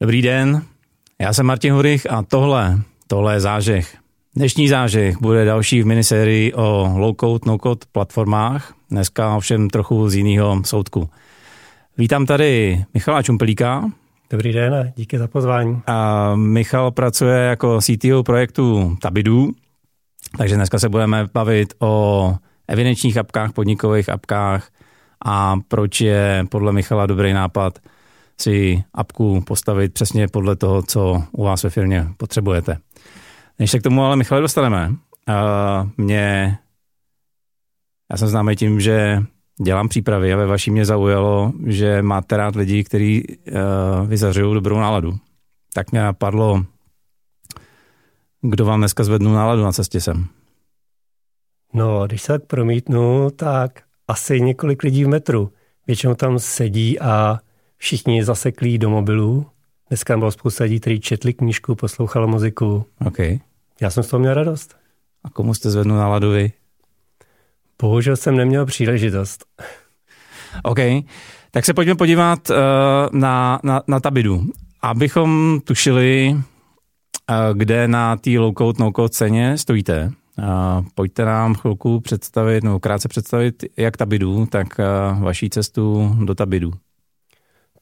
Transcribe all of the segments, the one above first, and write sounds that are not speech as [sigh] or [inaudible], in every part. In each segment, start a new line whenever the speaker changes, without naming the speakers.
Dobrý den, já jsem Martin Hurich a tohle, tohle je zážeh. Dnešní zážeh bude další v minisérii o low-code, no-code platformách, dneska ovšem trochu z jiného soudku. Vítám tady Michala Čumpelíka.
Dobrý den a díky za pozvání.
A Michal pracuje jako CTO projektu Tabidu, takže dneska se budeme bavit o evidenčních apkách, podnikových apkách a proč je podle Michala dobrý nápad – si apku postavit přesně podle toho, co u vás ve firmě potřebujete. Než se k tomu ale Michale dostaneme, mě, já jsem známý tím, že dělám přípravy a ve vaší mě zaujalo, že máte rád lidi, kteří uh, vyzařují dobrou náladu. Tak mě napadlo, kdo vám dneska zvednu náladu na cestě sem.
No, když se tak promítnu, tak asi několik lidí v metru. Většinou tam sedí a všichni zaseklí do mobilů. Dneska bylo spousta lidí, kteří četli knížku, poslouchali muziku.
Okay.
Já jsem z toho měl radost.
A komu jste zvednul náladu vy?
Bohužel jsem neměl příležitost.
OK, tak se pojďme podívat uh, na, na, na Tabidu. Abychom tušili, uh, kde na té low-code, no-code ceně stojíte, uh, pojďte nám chvilku představit, nebo krátce představit, jak Tabidu, tak uh, vaší cestu do Tabidu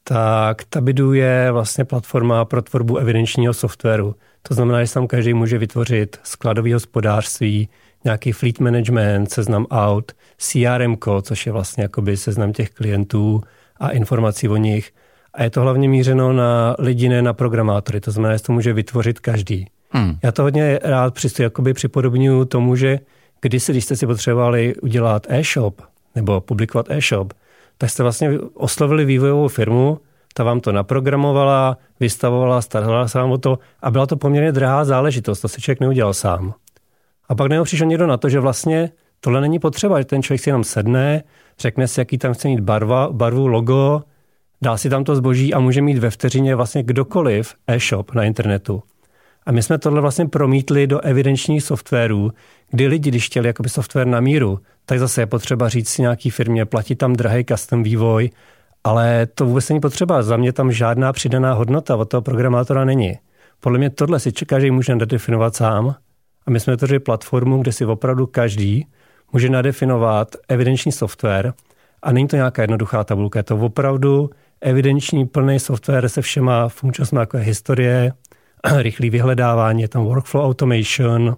tak Tabidu je vlastně platforma pro tvorbu evidenčního softwaru. To znamená, že tam každý může vytvořit skladový hospodářství, nějaký fleet management, seznam aut, CRM, což je vlastně jakoby seznam těch klientů a informací o nich. A je to hlavně mířeno na lidi, ne na programátory. To znamená, že to může vytvořit každý. Hmm. Já to hodně rád přistuji, jakoby připodobňuji tomu, že kdysi, když jste si potřebovali udělat e-shop nebo publikovat e-shop, tak jste vlastně oslovili vývojovou firmu, ta vám to naprogramovala, vystavovala, starala se vám o to a byla to poměrně drahá záležitost, to si člověk neudělal sám. A pak najednou přišel někdo na to, že vlastně tohle není potřeba, že ten člověk si jenom sedne, řekne si, jaký tam chce mít barva, barvu, logo, dá si tam to zboží a může mít ve vteřině vlastně kdokoliv e-shop na internetu. A my jsme tohle vlastně promítli do evidenčních softwarů, kdy lidi, když chtěli jakoby software na míru, tak zase je potřeba říct si nějaký firmě, platit tam drahý custom vývoj, ale to vůbec není potřeba. Za mě tam žádná přidaná hodnota od toho programátora není. Podle mě tohle si každý může nadefinovat sám. A my jsme vytvořili platformu, kde si opravdu každý může nadefinovat evidenční software a není to nějaká jednoduchá tabulka, je to opravdu evidenční plný software se všema funkčnostmi, jako je historie, [clears throat] rychlý vyhledávání, je tam workflow automation,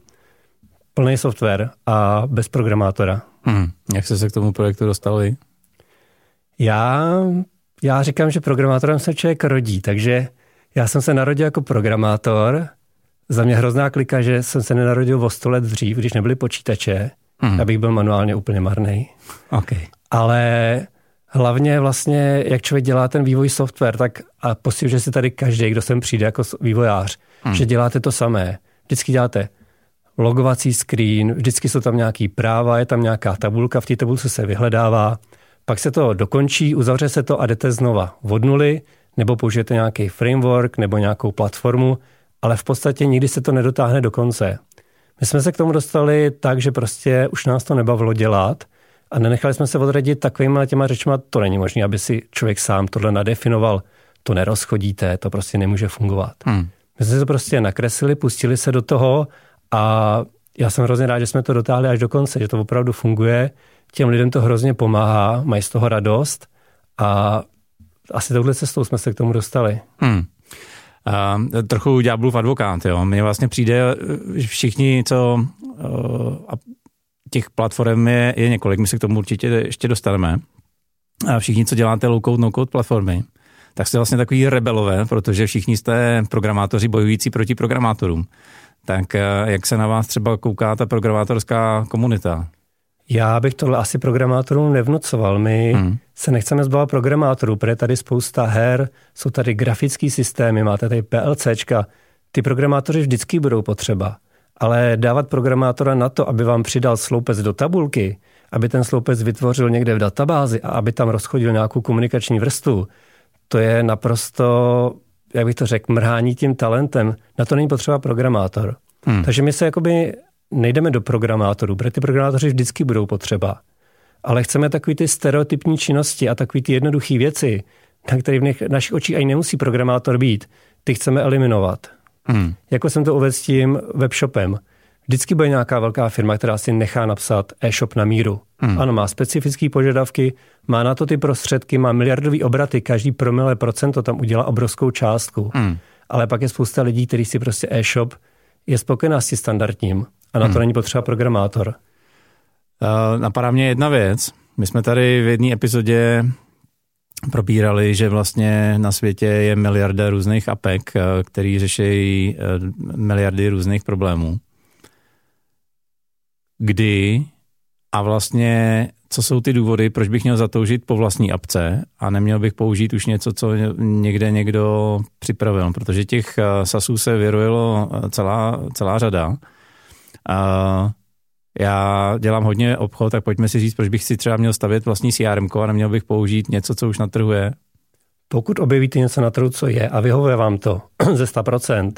plný software a bez programátora.
Hmm. Jak jste se k tomu projektu dostali?
Já, já říkám, že programátorem se člověk rodí, takže já jsem se narodil jako programátor. Za mě hrozná klika, že jsem se nenarodil o 100 let dřív, když nebyly počítače, hmm. abych byl manuálně úplně marný.
Okay.
Ale hlavně vlastně, jak člověk dělá ten vývoj software, tak a posím, že si tady každý, kdo sem přijde jako vývojář, hmm. že děláte to samé. Vždycky děláte logovací screen, vždycky jsou tam nějaký práva, je tam nějaká tabulka, v té tabulce se vyhledává, pak se to dokončí, uzavře se to a jdete znova od nuly, nebo použijete nějaký framework nebo nějakou platformu, ale v podstatě nikdy se to nedotáhne do konce. My jsme se k tomu dostali tak, že prostě už nás to nebavilo dělat a nenechali jsme se odradit takovýma těma řečma, to není možné, aby si člověk sám tohle nadefinoval, to nerozchodíte, to prostě nemůže fungovat. Hmm. My jsme se to prostě nakreslili, pustili se do toho a já jsem hrozně rád, že jsme to dotáhli až do konce, že to opravdu funguje. Těm lidem to hrozně pomáhá, mají z toho radost a asi touhle cestou jsme se k tomu dostali.
Hmm. Uh, trochu ďáblův advokát, jo. Mně vlastně přijde všichni, co uh, těch platform je, je několik, my se k tomu určitě ještě dostaneme. A všichni, co děláte low-code, no-code platformy, tak jste vlastně takový rebelové, protože všichni jste programátoři bojující proti programátorům. Tak eh, jak se na vás třeba kouká ta programátorská komunita?
Já bych tohle asi programátorům nevnucoval. My hmm. se nechceme zbavit programátorů, protože tady spousta her, jsou tady grafické systémy, máte tady PLCčka. Ty programátoři vždycky budou potřeba. Ale dávat programátora na to, aby vám přidal sloupec do tabulky, aby ten sloupec vytvořil někde v databázi a aby tam rozchodil nějakou komunikační vrstvu, to je naprosto jak bych to řekl, mrhání tím talentem, na to není potřeba programátor. Hmm. Takže my se jakoby nejdeme do programátorů, protože ty programátoři vždycky budou potřeba. Ale chceme takový ty stereotypní činnosti a takový ty jednoduché věci, na které v našich očích ani nemusí programátor být. ty chceme eliminovat.
Hmm.
Jako jsem to uvedl s tím webshopem. Vždycky bude nějaká velká firma, která si nechá napsat e-shop na míru. Hmm. Ano, má specifické požadavky, má na to ty prostředky, má miliardový obraty, každý promile procento tam udělá obrovskou částku.
Hmm.
Ale pak je spousta lidí, kteří si prostě e-shop je spokojená s tím standardním a na to hmm. není potřeba programátor.
Uh, napadá mě jedna věc. My jsme tady v jedné epizodě probírali, že vlastně na světě je miliarda různých apek, eh, který řeší eh, miliardy různých problémů. Kdy a vlastně co jsou ty důvody, proč bych měl zatoužit po vlastní apce a neměl bych použít už něco, co někde někdo připravil, protože těch eh, sasů se vyrojilo celá, celá řada. Já dělám hodně obchod, tak pojďme si říct, proč bych si třeba měl stavět vlastní CRM a neměl bych použít něco, co už na trhu je.
Pokud objevíte něco na trhu, co je a vyhovuje vám to [clears throat] ze 100%,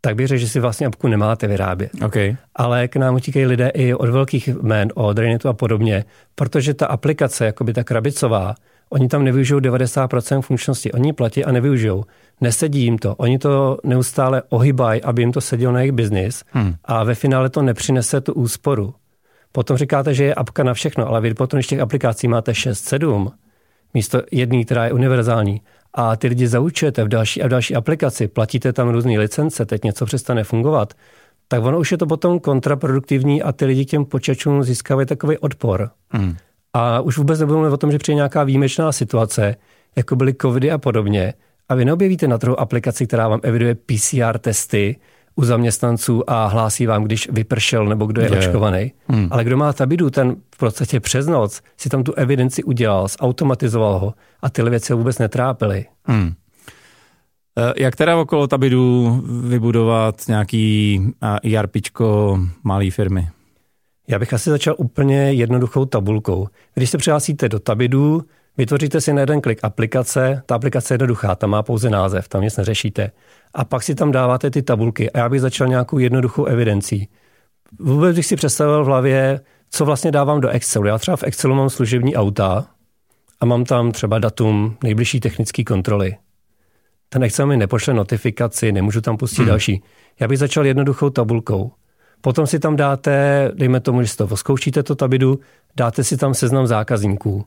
tak bych řekl, že si vlastně apku nemáte vyrábět.
Okay.
Ale k nám utíkají lidé i od velkých jmén, od Rainetu a podobně, protože ta aplikace, jakoby ta krabicová, oni tam nevyužijou 90% funkčnosti, oni platí a nevyužijou. Nesedí jim to, oni to neustále ohybají, aby jim to sedělo na jejich biznis hmm. a ve finále to nepřinese tu úsporu. Potom říkáte, že je apka na všechno, ale vy potom, když těch aplikací máte 6-7, místo jedné, která je univerzální, a ty lidi zaučujete v další a v další aplikaci, platíte tam různé licence, teď něco přestane fungovat, tak ono už je to potom kontraproduktivní a ty lidi k těm počítačům získávají takový odpor. Hmm. A už vůbec nebudeme o tom, že přijde nějaká výjimečná situace, jako byly covidy a podobně, a vy neobjevíte na trhu aplikaci, která vám eviduje PCR testy u zaměstnanců a hlásí vám, když vypršel nebo kdo je, je. očkovaný. Hmm. Ale kdo má tabidu, ten v podstatě přes noc si tam tu evidenci udělal, zautomatizoval ho a tyhle věci ho vůbec netrápily. Hmm.
Eh, jak teda okolo Tabidu vybudovat nějaký ERPčko malé firmy?
Já bych asi začal úplně jednoduchou tabulkou. Když se přihlásíte do Tabidu, vytvoříte si na jeden klik aplikace, ta aplikace je jednoduchá, tam má pouze název, tam nic neřešíte. A pak si tam dáváte ty tabulky a já bych začal nějakou jednoduchou evidencí. Vůbec bych si představil v hlavě, co vlastně dávám do Excelu. Já třeba v Excelu mám služební auta a mám tam třeba datum nejbližší technické kontroly. Ten Excel mi nepošle notifikaci, nemůžu tam pustit hmm. další. Já bych začal jednoduchou tabulkou. Potom si tam dáte, dejme tomu, že si to oskoušíte to tabidu, dáte si tam seznam zákazníků.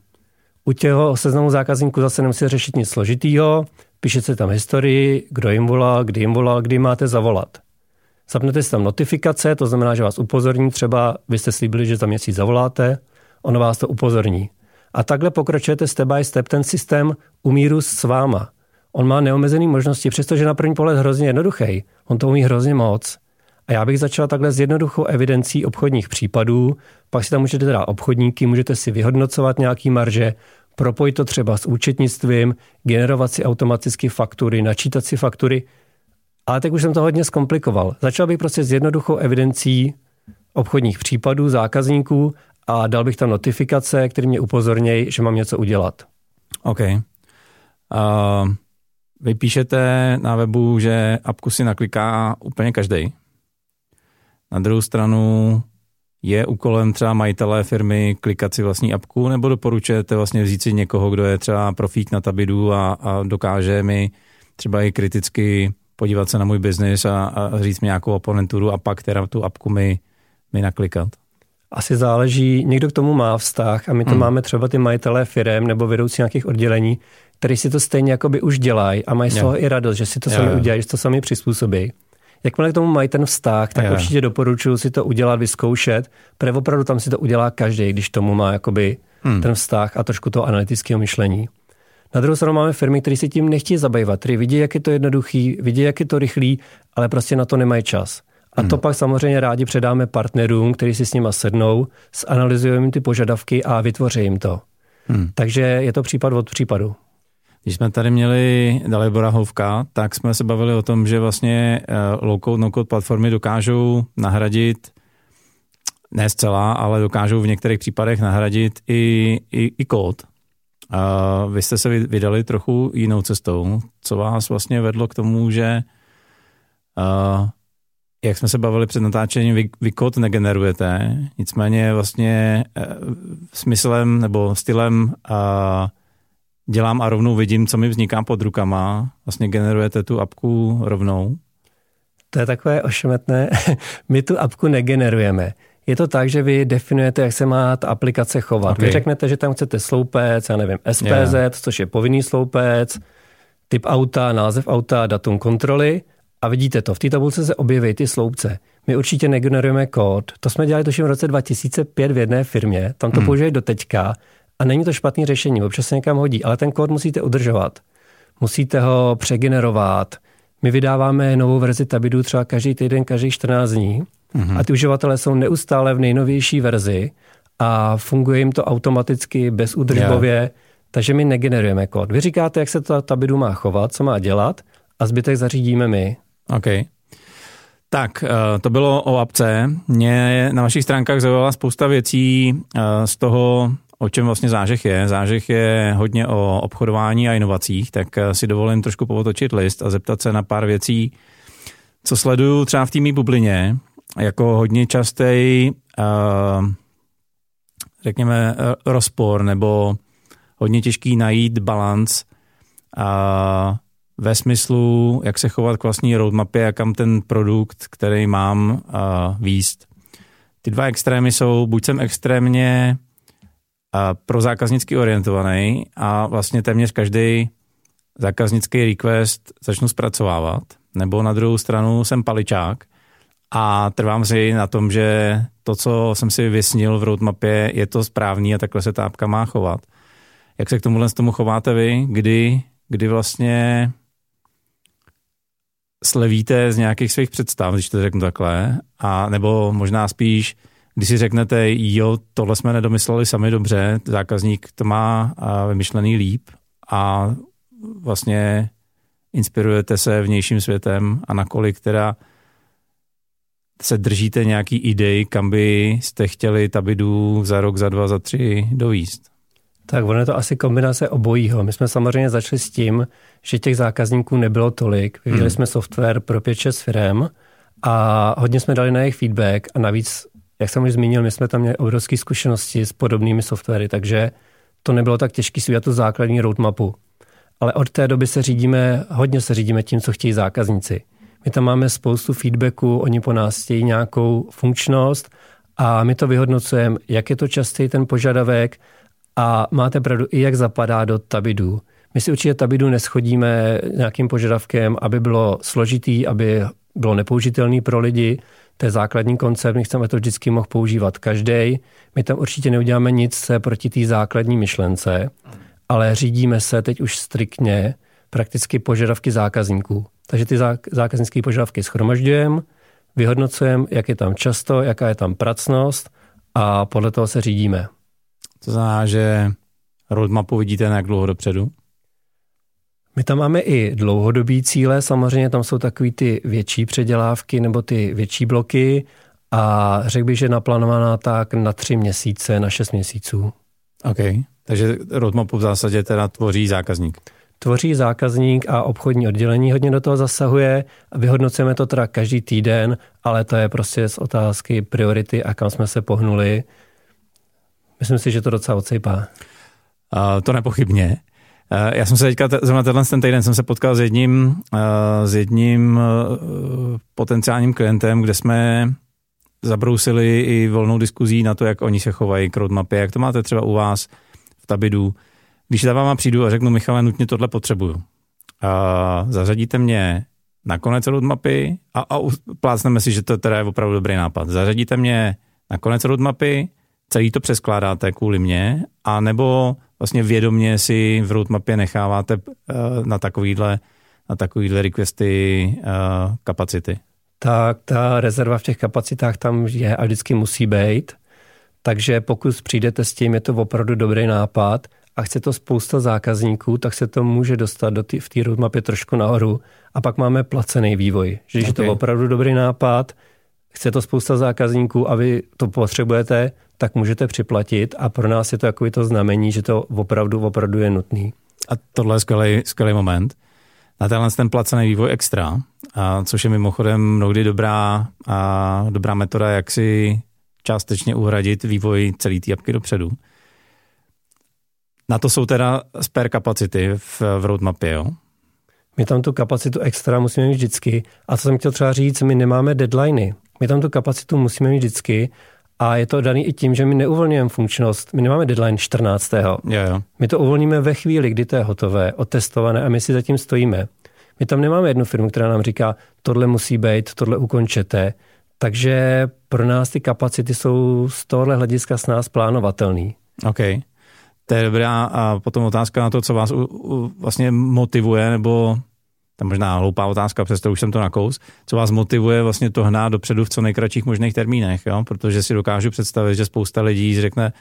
U těho seznamu zákazníků zase nemusíte řešit nic složitýho, píšete tam historii, kdo jim volal, kdy jim volal, kdy máte zavolat. Zapnete si tam notifikace, to znamená, že vás upozorní, třeba vy jste slíbili, že za měsíc zavoláte, ono vás to upozorní. A takhle pokračujete step by step, ten systém umíru s váma. On má neomezené možnosti, přestože na první pohled hrozně jednoduchý. On to umí hrozně moc. A já bych začal takhle s jednoduchou evidencí obchodních případů, pak si tam můžete dát obchodníky, můžete si vyhodnocovat nějaký marže, propojit to třeba s účetnictvím, generovat si automaticky faktury, načítat si faktury. Ale tak už jsem to hodně zkomplikoval. Začal bych prostě s jednoduchou evidencí obchodních případů, zákazníků a dal bych tam notifikace, které mě upozornějí, že mám něco udělat.
OK. Uh, vy píšete na webu, že apku si nakliká úplně každý. Na druhou stranu je úkolem třeba majitelé firmy klikat si vlastní apku, nebo doporučujete vlastně vzít si někoho, kdo je třeba profík na Tabidu a, a dokáže mi třeba i kriticky podívat se na můj biznis a, a říct mi nějakou oponenturu a pak teda tu apku mi, mi naklikat?
Asi záleží, někdo k tomu má vztah a my to hmm. máme třeba ty majitelé firm nebo vedoucí nějakých oddělení, kteří si to stejně jakoby už dělají a mají z toho i radost, že si to sami udělají, že to sami přizpůsobí. Jakmile k tomu mají ten vztah, tak je. určitě doporučuji si to udělat, vyzkoušet, protože opravdu tam si to udělá každý, když tomu má jakoby hmm. ten vztah a trošku toho analytického myšlení. Na druhou stranu máme firmy, které si tím nechtějí zabývat, které vidí, jak je to jednoduchý, vidí, jak je to rychlý, ale prostě na to nemají čas. A hmm. to pak samozřejmě rádi předáme partnerům, kteří si s nima sednou, zanalizujeme jim ty požadavky a vytvoří jim to. Hmm. Takže je to případ od případu.
Když jsme tady měli Dalibora Hovka, tak jsme se bavili o tom, že vlastně eh, low-code, no-code platformy dokážou nahradit ne zcela, ale dokážou v některých případech nahradit i, i, i kód. A vy jste se vydali trochu jinou cestou. Co vás vlastně vedlo k tomu, že uh, jak jsme se bavili před natáčením, vy, vy kód negenerujete, nicméně vlastně uh, smyslem nebo stylem uh, dělám a rovnou vidím, co mi vzniká pod rukama. Vlastně generujete tu apku rovnou.
To je takové ošemetné. [laughs] My tu apku negenerujeme. Je to tak, že vy definujete, jak se má ta aplikace chovat. Okay. Vy řeknete, že tam chcete sloupec, já nevím, SPZ, yeah. což je povinný sloupec, typ auta, název auta, datum kontroly a vidíte to. V té tabulce se objeví ty sloupce. My určitě negenerujeme kód. To jsme dělali tuším v roce 2005 v jedné firmě. Tam to hmm. používají do teďka a není to špatný řešení. Občas se někam hodí, ale ten kód musíte udržovat. Musíte ho přegenerovat. My vydáváme novou verzi Tabidu třeba každý týden, každý 14 dní hmm. a ty uživatelé jsou neustále v nejnovější verzi a funguje jim to automaticky, bezúdržbově, yeah. takže my negenerujeme kód. Vy říkáte, jak se to Tabidu má chovat, co má dělat a zbytek zařídíme my.
Okay. Tak, eh, to bylo o apce. Mě na vašich stránkách zaujala spousta věcí eh, z toho, o čem vlastně zážeh je. Zážeh je hodně o obchodování a inovacích, tak eh, si dovolím trošku povotočit list a zeptat se na pár věcí, co sleduju třeba v týmí bublině, jako hodně častý, řekněme, rozpor nebo hodně těžký najít balans ve smyslu, jak se chovat k vlastní roadmapě a kam ten produkt, který mám, výst. Ty dva extrémy jsou, buď jsem extrémně uh, pro zákaznicky orientovaný a vlastně téměř každý zákaznický request začnu zpracovávat, nebo na druhou stranu jsem paličák a trvám si na tom, že to, co jsem si vysnil v roadmapě, je to správný a takhle se ta apka má chovat. Jak se k tomuhle tomu chováte vy, kdy, kdy vlastně slevíte z nějakých svých představ, když to řeknu takhle, a nebo možná spíš, když si řeknete, jo, tohle jsme nedomysleli sami dobře, zákazník to má vymyšlený líp a vlastně inspirujete se vnějším světem a nakolik teda se držíte nějaký idei, kam byste chtěli Tabidu za rok, za dva, za tři dovíst?
Tak ono je to asi kombinace obojího. My jsme samozřejmě začali s tím, že těch zákazníků nebylo tolik. Vyvíjeli hmm. jsme software pro 5-6 firm a hodně jsme dali na jejich feedback a navíc, jak jsem už zmínil, my jsme tam měli obrovské zkušenosti s podobnými softwary, takže to nebylo tak těžké si tu základní roadmapu. Ale od té doby se řídíme, hodně se řídíme tím, co chtějí zákazníci. My tam máme spoustu feedbacku, oni po nás chtějí nějakou funkčnost a my to vyhodnocujeme, jak je to častý ten požadavek, a máte pravdu, i jak zapadá do tabidu. My si určitě tabidu neschodíme nějakým požadavkem, aby bylo složitý, aby bylo nepoužitelný pro lidi. To je základní koncept, my chceme to vždycky mohl používat každý. My tam určitě neuděláme nic proti té základní myšlence, ale řídíme se teď už striktně prakticky požadavky zákazníků. Takže ty zákaznické požadavky schromažďujeme, vyhodnocujeme, jak je tam často, jaká je tam pracnost a podle toho se řídíme.
To znamená, že roadmapu vidíte na jak dlouho dopředu?
My tam máme i dlouhodobý cíle, samozřejmě tam jsou takový ty větší předělávky nebo ty větší bloky a řekl bych, že naplánovaná tak na tři měsíce, na šest měsíců.
OK, takže roadmapu v zásadě teda tvoří zákazník.
Tvoří zákazník a obchodní oddělení hodně do toho zasahuje. Vyhodnocujeme to teda každý týden, ale to je prostě z otázky priority a kam jsme se pohnuli. Myslím si, že to docela odsejpá.
Uh, to nepochybně. Uh, já jsem se teďka, zrovna tenhle ten týden jsem se potkal s jedním, uh, s jedním uh, potenciálním klientem, kde jsme zabrousili i volnou diskuzí na to, jak oni se chovají k roadmapě, jak to máte třeba u vás v Tabidu. Když za váma přijdu a řeknu, Michale, nutně tohle potřebuju. Uh, zařadíte mě na konec roadmapy a, a plácneme si, že to teda je opravdu dobrý nápad. Zařadíte mě na konec roadmapy celý to přeskládáte kvůli mě, a nebo vlastně vědomě si v roadmapě necháváte uh, na takovýhle, na takovýhle requesty uh, kapacity?
Tak ta rezerva v těch kapacitách tam je a vždycky musí být. Takže pokud přijdete s tím, je to opravdu dobrý nápad a chce to spousta zákazníků, tak se to může dostat do tý, v té roadmapě trošku nahoru. A pak máme placený vývoj. Že když okay. je to opravdu dobrý nápad, chce to spousta zákazníků a vy to potřebujete, tak můžete připlatit a pro nás je to takový to znamení, že to opravdu, opravdu je nutný.
A tohle je skvělý, skvělý moment. Na tenhle ten placený vývoj extra, a což je mimochodem mnohdy dobrá, a dobrá metoda, jak si částečně uhradit vývoj celé té apky dopředu. Na to jsou teda spare kapacity v, v roadmapě, jo?
My tam tu kapacitu extra musíme mít vždycky. A co jsem chtěl třeba říct, my nemáme deadliny. My tam tu kapacitu musíme mít vždycky a je to daný i tím, že my neuvolňujeme funkčnost. My nemáme deadline 14.
Jo, jo.
My to uvolníme ve chvíli, kdy to je hotové, otestované a my si zatím stojíme. My tam nemáme jednu firmu, která nám říká, tohle musí být, tohle ukončete. Takže pro nás ty kapacity jsou z tohohle hlediska s nás plánovatelný.
OK. To je dobrá a potom otázka na to, co vás u, u, vlastně motivuje, nebo to možná hloupá otázka, přesto už jsem to nakous, co vás motivuje vlastně to hnát dopředu v co nejkratších možných termínech, jo? protože si dokážu představit, že spousta lidí řekne,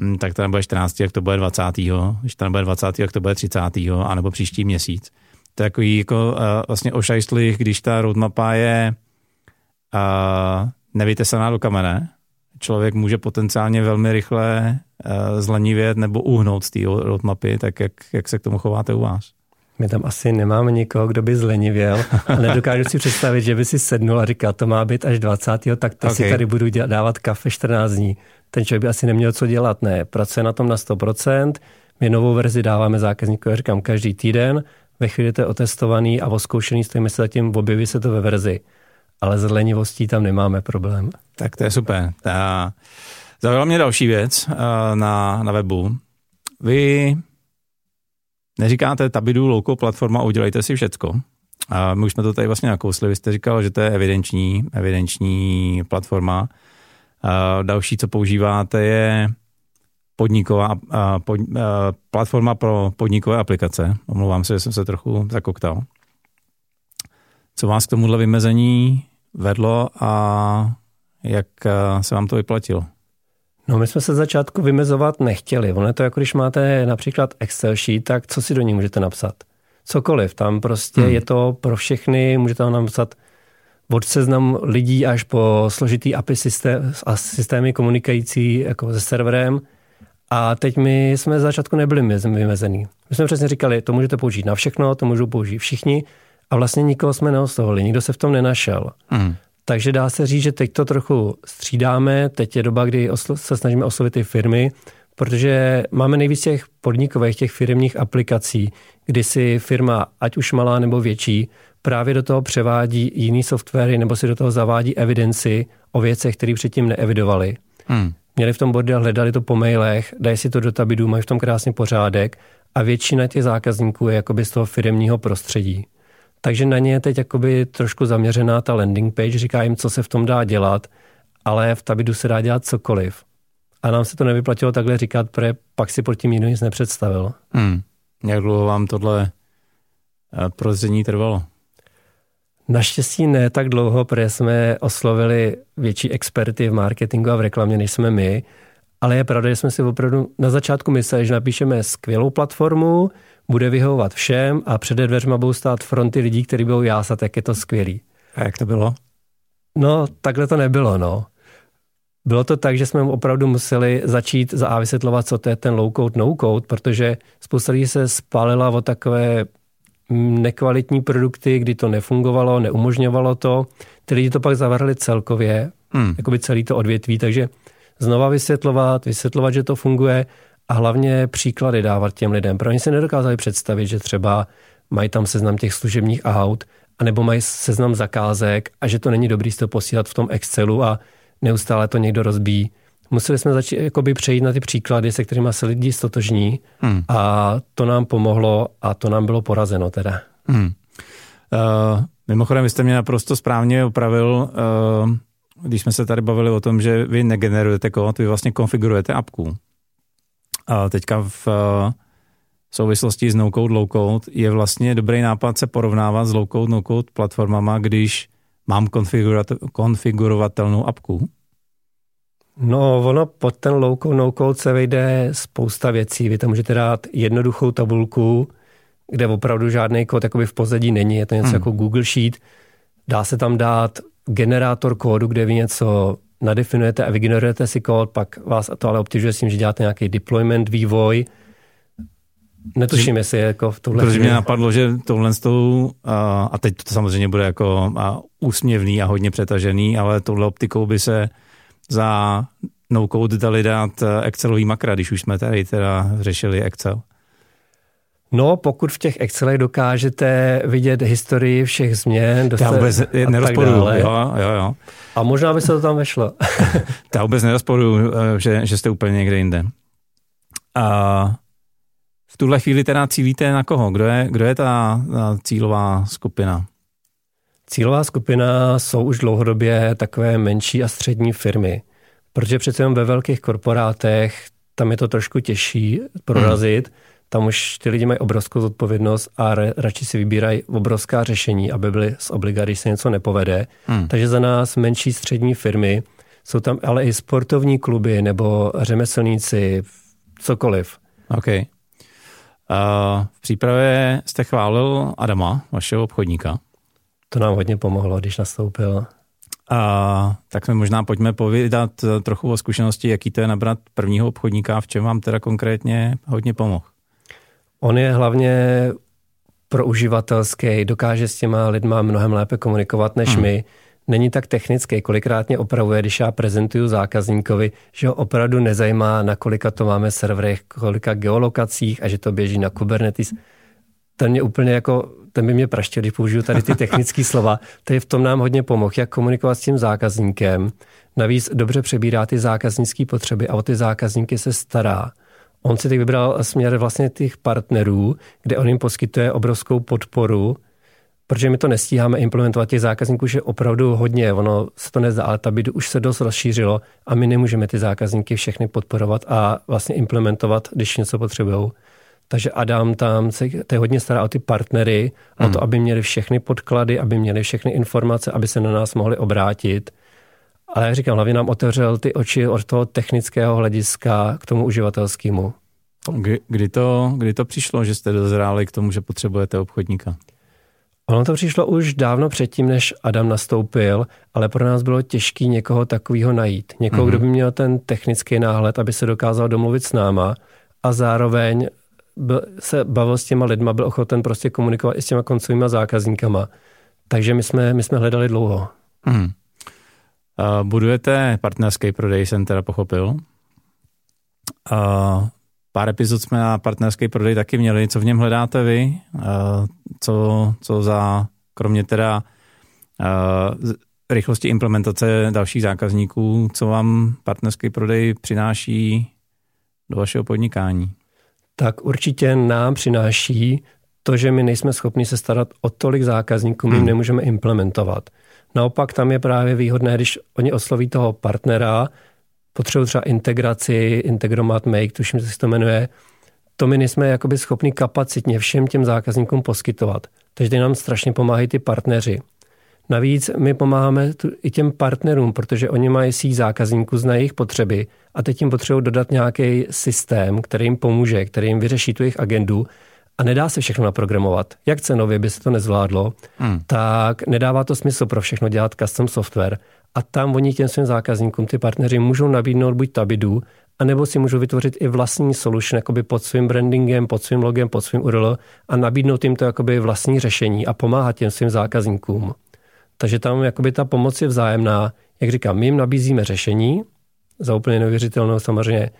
hm, tak to nebude 14, jak to bude 20. Když to nebude 20, jak to bude 30. anebo příští měsíc. To je takový jako uh, vlastně ošajstlých, když ta roadmapa je uh, nevytesaná do kamene, člověk může potenciálně velmi rychle uh, zlenivět nebo uhnout z té roadmapy, tak jak, jak se k tomu chováte u vás?
My tam asi nemáme nikoho, kdo by zlenivěl a nedokážu si představit, že by si sednul a říkal, to má být až 20. tak to okay. si tady budu dávat kafe 14 dní. Ten člověk by asi neměl co dělat. Ne, pracuje na tom na 100%, my novou verzi dáváme zákazníku, já říkám, každý týden, ve chvíli to je otestovaný a oskoušený, stojíme se zatím, objeví se to ve verzi. Ale s lenivostí tam nemáme problém.
Tak to je super. Ta... Zaujala mě další věc uh, na, na webu. Vy neříkáte Tabidu loukou platforma, udělejte si všecko. A my už jsme to tady vlastně nakousli. Vy jste říkal, že to je evidenční, evidenční platforma. A další, co používáte, je podniková a, pod, a, platforma pro podnikové aplikace. Omlouvám se, že jsem se trochu zakoktal. Co vás k tomuhle vymezení vedlo a jak se vám to vyplatilo?
No my jsme se začátku vymezovat nechtěli. Ono je to jako když máte například Excel sheet, tak co si do ní můžete napsat? Cokoliv. Tam prostě hmm. je to pro všechny, můžete tam napsat od seznam lidí až po složitý API systém, a systémy komunikající jako se serverem. A teď my jsme z začátku nebyli vymezení. My jsme přesně říkali, to můžete použít na všechno, to můžou použít všichni a vlastně nikoho jsme neoslovili, nikdo se v tom nenašel. Hmm. Takže dá se říct, že teď to trochu střídáme, teď je doba, kdy se snažíme oslovit ty firmy, protože máme nejvíc těch podnikových, těch firmních aplikací, kdy si firma, ať už malá nebo větší, právě do toho převádí jiný softwary nebo si do toho zavádí evidenci o věcech, které předtím neevidovali. Hmm. Měli v tom bordel, hledali to po mailech, dají si to do tabidu, mají v tom krásný pořádek a většina těch zákazníků je jakoby z toho firmního prostředí. Takže na ně je teď jakoby trošku zaměřená ta landing page, říká jim, co se v tom dá dělat, ale v Tabidu se dá dělat cokoliv. A nám se to nevyplatilo takhle říkat, protože pak si pod tím nikdo nic nepředstavil.
Hmm. Jak dlouho vám tohle eh, prozření trvalo?
Naštěstí ne tak dlouho, protože jsme oslovili větší experty v marketingu a v reklamě, než jsme my. Ale je pravda, že jsme si opravdu na začátku mysleli, že napíšeme skvělou platformu, bude vyhovovat všem a před dveřma budou stát fronty lidí, kteří budou jásat, jak je to skvělý.
A jak to bylo?
No, takhle to nebylo, no. Bylo to tak, že jsme opravdu museli začít za A vysvětlovat, co to je ten low code, no code, protože spousta lidí se spálila o takové nekvalitní produkty, kdy to nefungovalo, neumožňovalo to. Ty lidi to pak zavrhli celkově, hmm. jako by celý to odvětví, takže znova vysvětlovat, vysvětlovat, že to funguje a hlavně příklady dávat těm lidem. Pro ně si nedokázali představit, že třeba mají tam seznam těch služebních aut, anebo mají seznam zakázek a že to není dobrý si to posílat v tom Excelu a neustále to někdo rozbíjí. Museli jsme začít jakoby přejít na ty příklady, se kterými se lidi stotožní hmm. a to nám pomohlo a to nám bylo porazeno teda. Hmm.
Uh, mimochodem, vy jste mě naprosto správně opravil, uh, když jsme se tady bavili o tom, že vy negenerujete kód, vy vlastně konfigurujete apku. A teďka v souvislosti s no-code, low-code je vlastně dobrý nápad se porovnávat s low-code, no-code platformama, když mám konfigurovatelnou apku.
No, ono pod ten low-code, no-code se vejde spousta věcí. Vy tam můžete dát jednoduchou tabulku, kde opravdu žádný kód jakoby v pozadí není, je to něco hmm. jako Google Sheet. Dá se tam dát generátor kódu, kde vy něco nadefinujete a vygenerujete si kód, pak vás to ale obtěžuje s tím, že děláte nějaký deployment, vývoj. Netuším, jestli je jako v tohle.
Protože mě napadlo, že tohle s tou, a teď to samozřejmě bude jako úsměvný a hodně přetažený, ale touhle optikou by se za no code dali dát eh, Excelový makra, když už jsme tady teda řešili Excel?
No, pokud v těch Excelech dokážete vidět historii všech změn,
to vůbec nerozporuju, jo, jo, jo.
A možná by se to tam vešlo. [laughs]
to vůbec nerozporuju, eh, že, že jste úplně někde jinde. A v tuhle chvíli teda cílíte na koho? Kdo je, kdo je ta, ta cílová skupina?
Cílová skupina jsou už dlouhodobě takové menší a střední firmy, protože přece jen ve velkých korporátech tam je to trošku těžší prorazit, hmm. Tam už ty lidi mají obrovskou zodpovědnost a radši si vybírají obrovská řešení, aby byly z obliga, když se něco nepovede. Hmm. Takže za nás menší střední firmy, jsou tam ale i sportovní kluby nebo řemeslníci, cokoliv.
OK. Uh, v přípravě jste chválil Adama, vašeho obchodníka.
To nám hodně pomohlo, když nastoupil.
A tak mi možná pojďme povídat trochu o zkušenosti, jaký to je nabrat prvního obchodníka, v čem vám teda konkrétně hodně pomohl.
On je hlavně pro uživatelský, dokáže s těma lidma mnohem lépe komunikovat než hmm. my. Není tak technický, kolikrát mě opravuje, když já prezentuju zákazníkovi, že ho opravdu nezajímá, na kolika to máme serverech, kolika geolokacích a že to běží na Kubernetes. Ten mě úplně jako ten by mě praštil, když použiju tady ty technické slova. To je v tom nám hodně pomohl, jak komunikovat s tím zákazníkem. Navíc dobře přebírá ty zákaznické potřeby a o ty zákazníky se stará. On si teď vybral směr vlastně těch partnerů, kde on jim poskytuje obrovskou podporu, protože my to nestíháme implementovat těch zákazníků, že opravdu hodně, ono se to nezdá, ale ta byt už se dost rozšířilo a my nemůžeme ty zákazníky všechny podporovat a vlastně implementovat, když něco potřebují. Takže Adam tam se to je hodně stará o ty partnery, hmm. o to, aby měli všechny podklady, aby měli všechny informace, aby se na nás mohli obrátit. Ale jak říkám, hlavně nám otevřel ty oči od toho technického hlediska k tomu uživatelskému.
Kdy, kdy, to, kdy to přišlo, že jste dozráli k tomu, že potřebujete obchodníka?
Ono to přišlo už dávno předtím, než Adam nastoupil, ale pro nás bylo těžké někoho takového najít. Někoho, mm-hmm. kdo by měl ten technický náhled, aby se dokázal domluvit s náma a zároveň byl, se bavil s těma lidma, byl ochoten prostě komunikovat i s těma koncovými zákazníkama. Takže my jsme, my jsme hledali dlouho. Hmm.
Uh, budujete partnerský prodej, jsem teda pochopil. Uh, pár epizod jsme na partnerský prodej taky měli. Co v něm hledáte vy? Uh, co, co za, kromě teda uh, rychlosti implementace dalších zákazníků, co vám partnerský prodej přináší do vašeho podnikání?
tak určitě nám přináší to, že my nejsme schopni se starat o tolik zákazníků, my hmm. nemůžeme implementovat. Naopak tam je právě výhodné, když oni osloví toho partnera, potřebují třeba integraci, Integromat Make, tuším, že se to jmenuje, to my nejsme jakoby schopni kapacitně všem těm zákazníkům poskytovat. Takže nám strašně pomáhají ty partneři. Navíc my pomáháme tu, i těm partnerům, protože oni mají síť zákazníků, znají jejich potřeby a teď jim potřebují dodat nějaký systém, který jim pomůže, který jim vyřeší tu jejich agendu a nedá se všechno naprogramovat. Jak cenově by se to nezvládlo, hmm. tak nedává to smysl pro všechno dělat custom software. A tam oni těm svým zákazníkům, ty partneři, můžou nabídnout buď Tabidu, anebo si můžou vytvořit i vlastní solution jakoby pod svým brandingem, pod svým logem, pod svým URL a nabídnout jim to jakoby vlastní řešení a pomáhat těm svým zákazníkům. Takže tam jakoby ta pomoc je vzájemná. Jak říkám, my jim nabízíme řešení za úplně neuvěřitelnou samozřejmě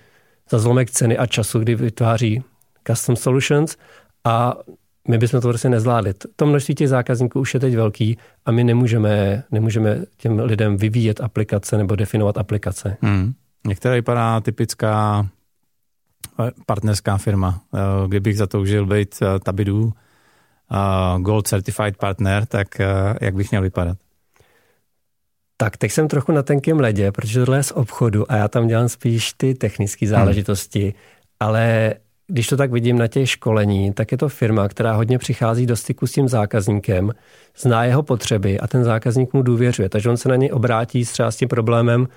za zlomek ceny a času, kdy vytváří custom solutions a my bychom to prostě nezvládli. To množství těch zákazníků už je teď velký a my nemůžeme, nemůžeme těm lidem vyvíjet aplikace nebo definovat aplikace. Hmm.
Některá vypadá typická eh, partnerská firma. Eh, kdybych zatoužil být eh, Tabidu, Gold Certified Partner, tak jak bych měl vypadat?
Tak teď jsem trochu na tenkém ledě, protože tohle je z obchodu a já tam dělám spíš ty technické záležitosti, hmm. ale když to tak vidím na těch školení, tak je to firma, která hodně přichází do styku s tím zákazníkem, zná jeho potřeby a ten zákazník mu důvěřuje, takže on se na něj obrátí třeba s tím problémem,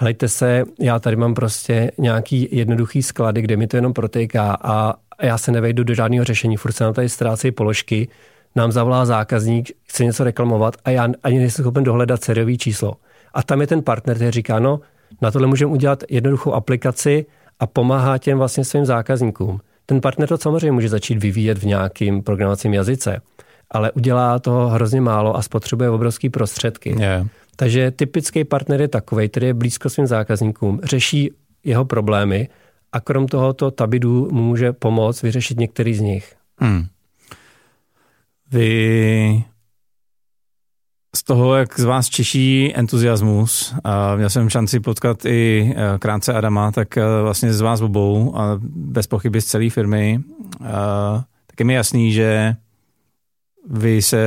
Hlejte se, já tady mám prostě nějaký jednoduchý sklady, kde mi to jenom protéká a já se nevejdu do žádného řešení, furt se nám tady ztrácejí položky, nám zavolá zákazník, chce něco reklamovat a já ani nejsem schopen dohledat sériový číslo. A tam je ten partner, který říká, no, na tohle můžeme udělat jednoduchou aplikaci a pomáhá těm vlastně svým zákazníkům. Ten partner to samozřejmě může začít vyvíjet v nějakým programovacím jazyce, ale udělá toho hrozně málo a spotřebuje obrovské prostředky. Yeah. Takže typický partner je takový, který je blízko svým zákazníkům, řeší jeho problémy a krom tohoto Tabidu může pomoct vyřešit některý z nich. Hmm.
Vy z toho, jak z vás češí entuziasmus, a měl jsem šanci potkat i e, krátce Adama, tak e, vlastně z vás obou a bez pochyby z celé firmy, a, tak je mi jasný, že vy se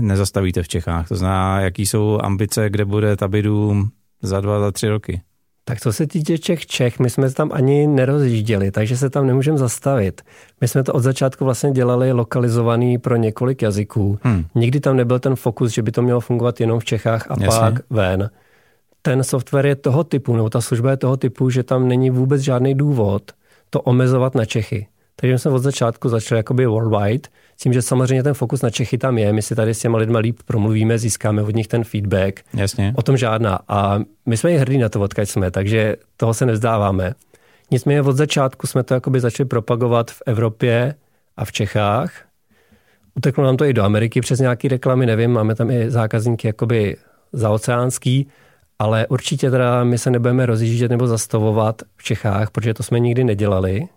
nezastavíte v Čechách. To znamená, jaký jsou ambice, kde bude Tabidu za dva, za tři roky.
Tak co se týče Čech Čech, my jsme tam ani nerozjížděli, takže se tam nemůžeme zastavit. My jsme to od začátku vlastně dělali lokalizovaný pro několik jazyků. Hmm. Nikdy tam nebyl ten fokus, že by to mělo fungovat jenom v Čechách a Jasně. pak ven. Ten software je toho typu, nebo ta služba je toho typu, že tam není vůbec žádný důvod to omezovat na Čechy. Takže jsme od začátku začali jakoby worldwide, s tím, že samozřejmě ten fokus na Čechy tam je, my si tady s těma lidma líp promluvíme, získáme od nich ten feedback.
Jasně.
O tom žádná. A my jsme i hrdí na to, odkud jsme, takže toho se nevzdáváme. Nicméně od začátku jsme to jakoby začali propagovat v Evropě a v Čechách. Uteklo nám to i do Ameriky přes nějaké reklamy, nevím, máme tam i zákazníky jakoby zaoceánský, ale určitě teda my se nebudeme rozjíždět nebo zastavovat v Čechách, protože to jsme nikdy nedělali.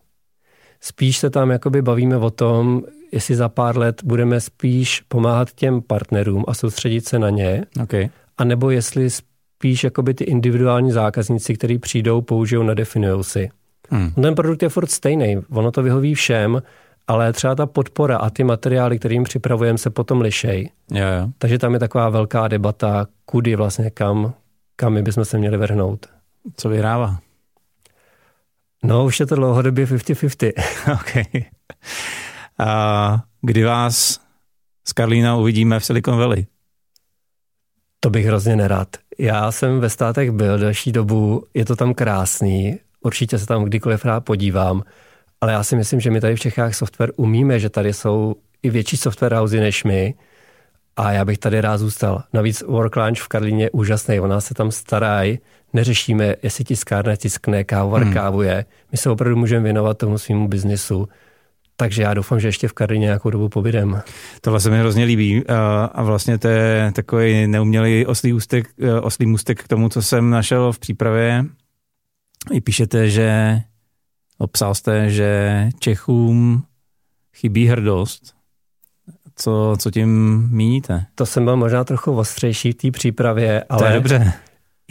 Spíš se tam jakoby bavíme o tom, jestli za pár let budeme spíš pomáhat těm partnerům a soustředit se na ně,
okay.
anebo jestli spíš jakoby ty individuální zákazníci, kteří přijdou, použijou, nadefinují si. Hmm. Ten produkt je furt stejný, ono to vyhoví všem, ale třeba ta podpora a ty materiály, kterým připravujeme, se potom lišej.
Yeah, yeah.
Takže tam je taková velká debata, kudy vlastně kam, kam my bychom se měli vrhnout.
Co vyhrává?
No, už je to dlouhodobě 50-50. [laughs]
okay. A kdy vás s Karlína uvidíme v Silicon Valley?
To bych hrozně nerad. Já jsem ve státech byl další dobu, je to tam krásný, určitě se tam kdykoliv rád podívám, ale já si myslím, že my tady v Čechách software umíme, že tady jsou i větší software housey než my a já bych tady rád zůstal. Navíc Work Lunch v Karlíně je úžasný, ona se tam starají, neřešíme, jestli tiskárna tiskne, kávovar hmm. kávuje. My se opravdu můžeme věnovat tomu svýmu biznisu. Takže já doufám, že ještě v Karlíně nějakou dobu pobydem.
Tohle se mi hrozně líbí a vlastně to je takový neumělý oslý, ústek, e, oslý můstek k tomu, co jsem našel v přípravě. I píšete, že obsal jste, že Čechům chybí hrdost. Co, co tím míníte?
To jsem byl možná trochu ostřejší v té přípravě, ale...
To je dobře.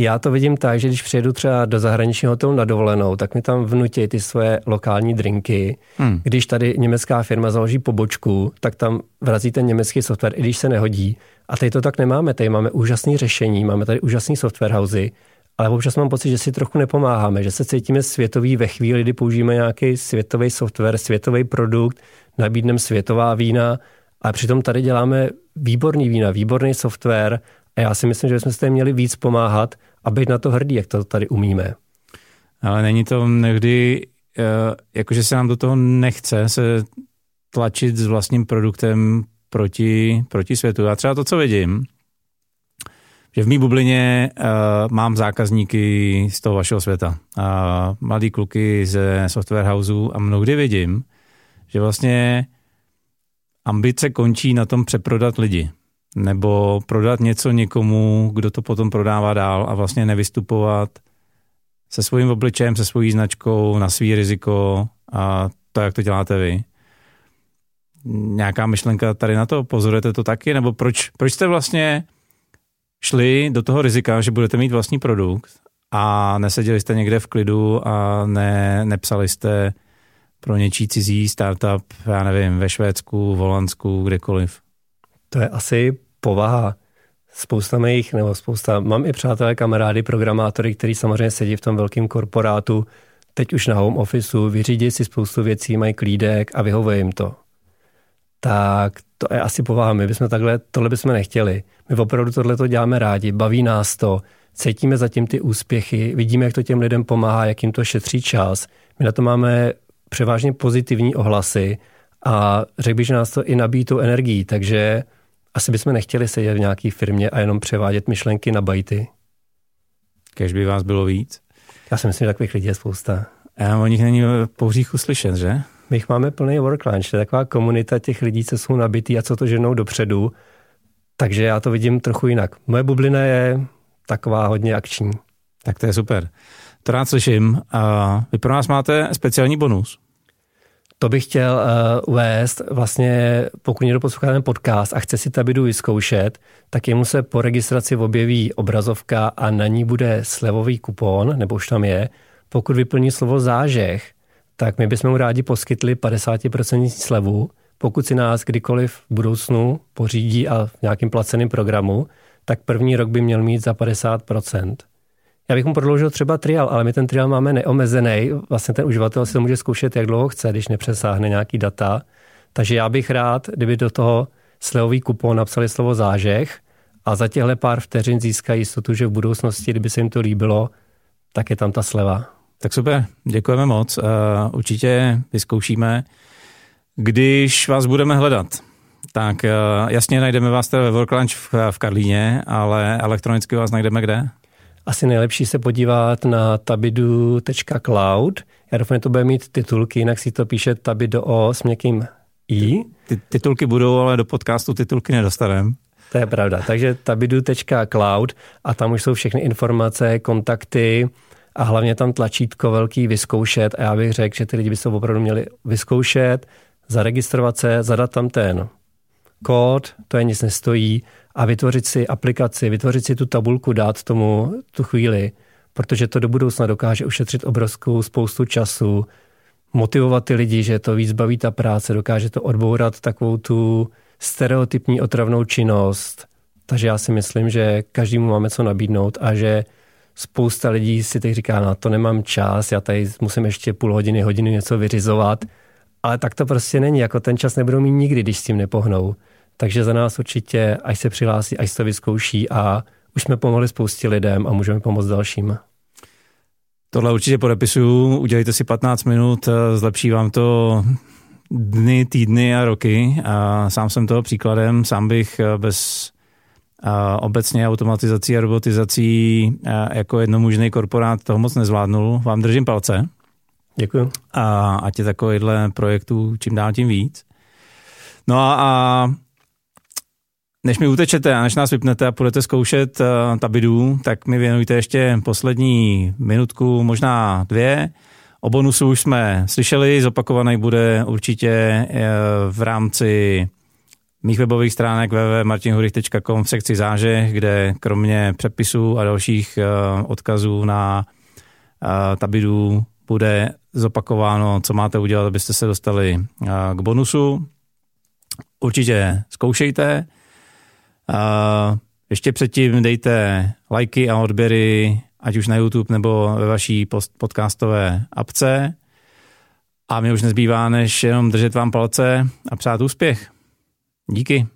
Já to vidím tak, že když přijedu třeba do zahraničního hotelu na dovolenou, tak mi tam vnutí ty svoje lokální drinky. Hmm. Když tady německá firma založí pobočku, tak tam vrazí ten německý software, i když se nehodí. A tady to tak nemáme. Tady máme úžasné řešení, máme tady úžasný software housey, ale občas mám pocit, že si trochu nepomáháme, že se cítíme světový ve chvíli, kdy použijeme nějaký světový software, světový produkt, nabídneme světová vína, a přitom tady děláme výborný vína, výborný software a já si myslím, že bychom se měli víc pomáhat a být na to hrdí, jak to tady umíme.
Ale není to někdy, eh, jakože se nám do toho nechce se tlačit s vlastním produktem proti, proti světu. Já třeba to, co vidím, že v mý bublině uh, mám zákazníky z toho vašeho světa. Uh, mladý kluky ze software houseu a mnohdy vidím, že vlastně ambice končí na tom přeprodat lidi nebo prodat něco někomu, kdo to potom prodává dál a vlastně nevystupovat se svým obličejem, se svojí značkou na svý riziko a to, jak to děláte vy. Nějaká myšlenka tady na to? Pozorujete to taky? Nebo proč, proč jste vlastně šli do toho rizika, že budete mít vlastní produkt a neseděli jste někde v klidu a ne, nepsali jste pro něčí cizí startup, já nevím, ve Švédsku, v Holandsku, kdekoliv?
To je asi povaha. Spousta mých, nebo spousta, mám i přátelé, kamarády, programátory, kteří samozřejmě sedí v tom velkém korporátu, teď už na home officeu, vyřídí si spoustu věcí, mají klídek a vyhovuje jim to. Tak to je asi povaha. My bychom takhle, tohle bychom nechtěli. My opravdu tohle to děláme rádi, baví nás to, cítíme zatím ty úspěchy, vidíme, jak to těm lidem pomáhá, jak jim to šetří čas. My na to máme převážně pozitivní ohlasy a řekl bych, že nás to i nabíjí tu energií, takže asi bychom nechtěli sedět v nějaké firmě a jenom převádět myšlenky na bajty.
Kež by vás bylo víc.
Já si myslím, že takových lidí je spousta.
A o nich není po hříchu slyšet, že?
My jich máme plný work lunch, to je taková komunita těch lidí, co jsou nabitý a co to ženou dopředu. Takže já to vidím trochu jinak. Moje bublina je taková hodně akční.
Tak to je super. To rád slyším. Vy pro nás máte speciální bonus.
To bych chtěl uh, uvést, vlastně pokud někdo poslouchá ten podcast a chce si Tabidu vyzkoušet, tak jemu se po registraci objeví obrazovka a na ní bude slevový kupon, nebo už tam je. Pokud vyplní slovo zážeh, tak my bychom mu rádi poskytli 50% slevu. Pokud si nás kdykoliv v budoucnu pořídí a v nějakým placeným programu, tak první rok by měl mít za 50%. Já bych mu prodloužil třeba trial, ale my ten trial máme neomezený. Vlastně ten uživatel si to může zkoušet, jak dlouho chce, když nepřesáhne nějaký data. Takže já bych rád, kdyby do toho slevový kupon napsali slovo zážeh a za těhle pár vteřin získají jistotu, že v budoucnosti, kdyby se jim to líbilo, tak je tam ta sleva.
Tak super, děkujeme moc. Uh, určitě vyzkoušíme. Když vás budeme hledat, tak uh, jasně najdeme vás teda ve Worklunch v, v Karlíně, ale elektronicky vás najdeme kde?
Asi nejlepší se podívat na tabidu.cloud. Já doufám, že to bude mít titulky, jinak si to píše tabido o s měkkým i.
Ty, titulky budou, ale do podcastu titulky nedostaneme.
To je pravda. Takže tabidu.cloud a tam už jsou všechny informace, kontakty a hlavně tam tlačítko velký vyzkoušet a já bych řekl, že ty lidi by se opravdu měli vyzkoušet, zaregistrovat se, zadat tam ten kód, to je nic nestojí a vytvořit si aplikaci, vytvořit si tu tabulku, dát tomu tu chvíli, protože to do budoucna dokáže ušetřit obrovskou spoustu času, motivovat ty lidi, že to víc baví ta práce, dokáže to odbourat takovou tu stereotypní otravnou činnost. Takže já si myslím, že každému máme co nabídnout a že spousta lidí si teď říká, no to nemám čas, já tady musím ještě půl hodiny, hodiny něco vyřizovat, ale tak to prostě není, jako ten čas nebudou mít nikdy, když s tím nepohnou. Takže za nás určitě, až se přihlásí, až to vyzkouší a už jsme pomohli spoustě lidem a můžeme pomoct dalším.
Tohle určitě podepisuju, udělejte si 15 minut, zlepší vám to dny, týdny a roky. A sám jsem toho příkladem, sám bych bez a obecně automatizací a robotizací jako jednomužný korporát toho moc nezvládnul. Vám držím palce.
Děkuji.
A ať je takovýhle projektů čím dál tím víc. No a, a než mi utečete a než nás vypnete a budete zkoušet uh, tabidu, tak mi věnujte ještě poslední minutku, možná dvě. O bonusu už jsme slyšeli, zopakovaný bude určitě uh, v rámci mých webových stránek www.martinhurich.com v sekci záže, kde kromě přepisů a dalších uh, odkazů na uh, tabidu bude zopakováno, co máte udělat, abyste se dostali k bonusu. Určitě zkoušejte, ještě předtím dejte lajky a odběry, ať už na YouTube nebo ve vaší podcastové apce. A mě už nezbývá, než jenom držet vám palce a přát úspěch. Díky.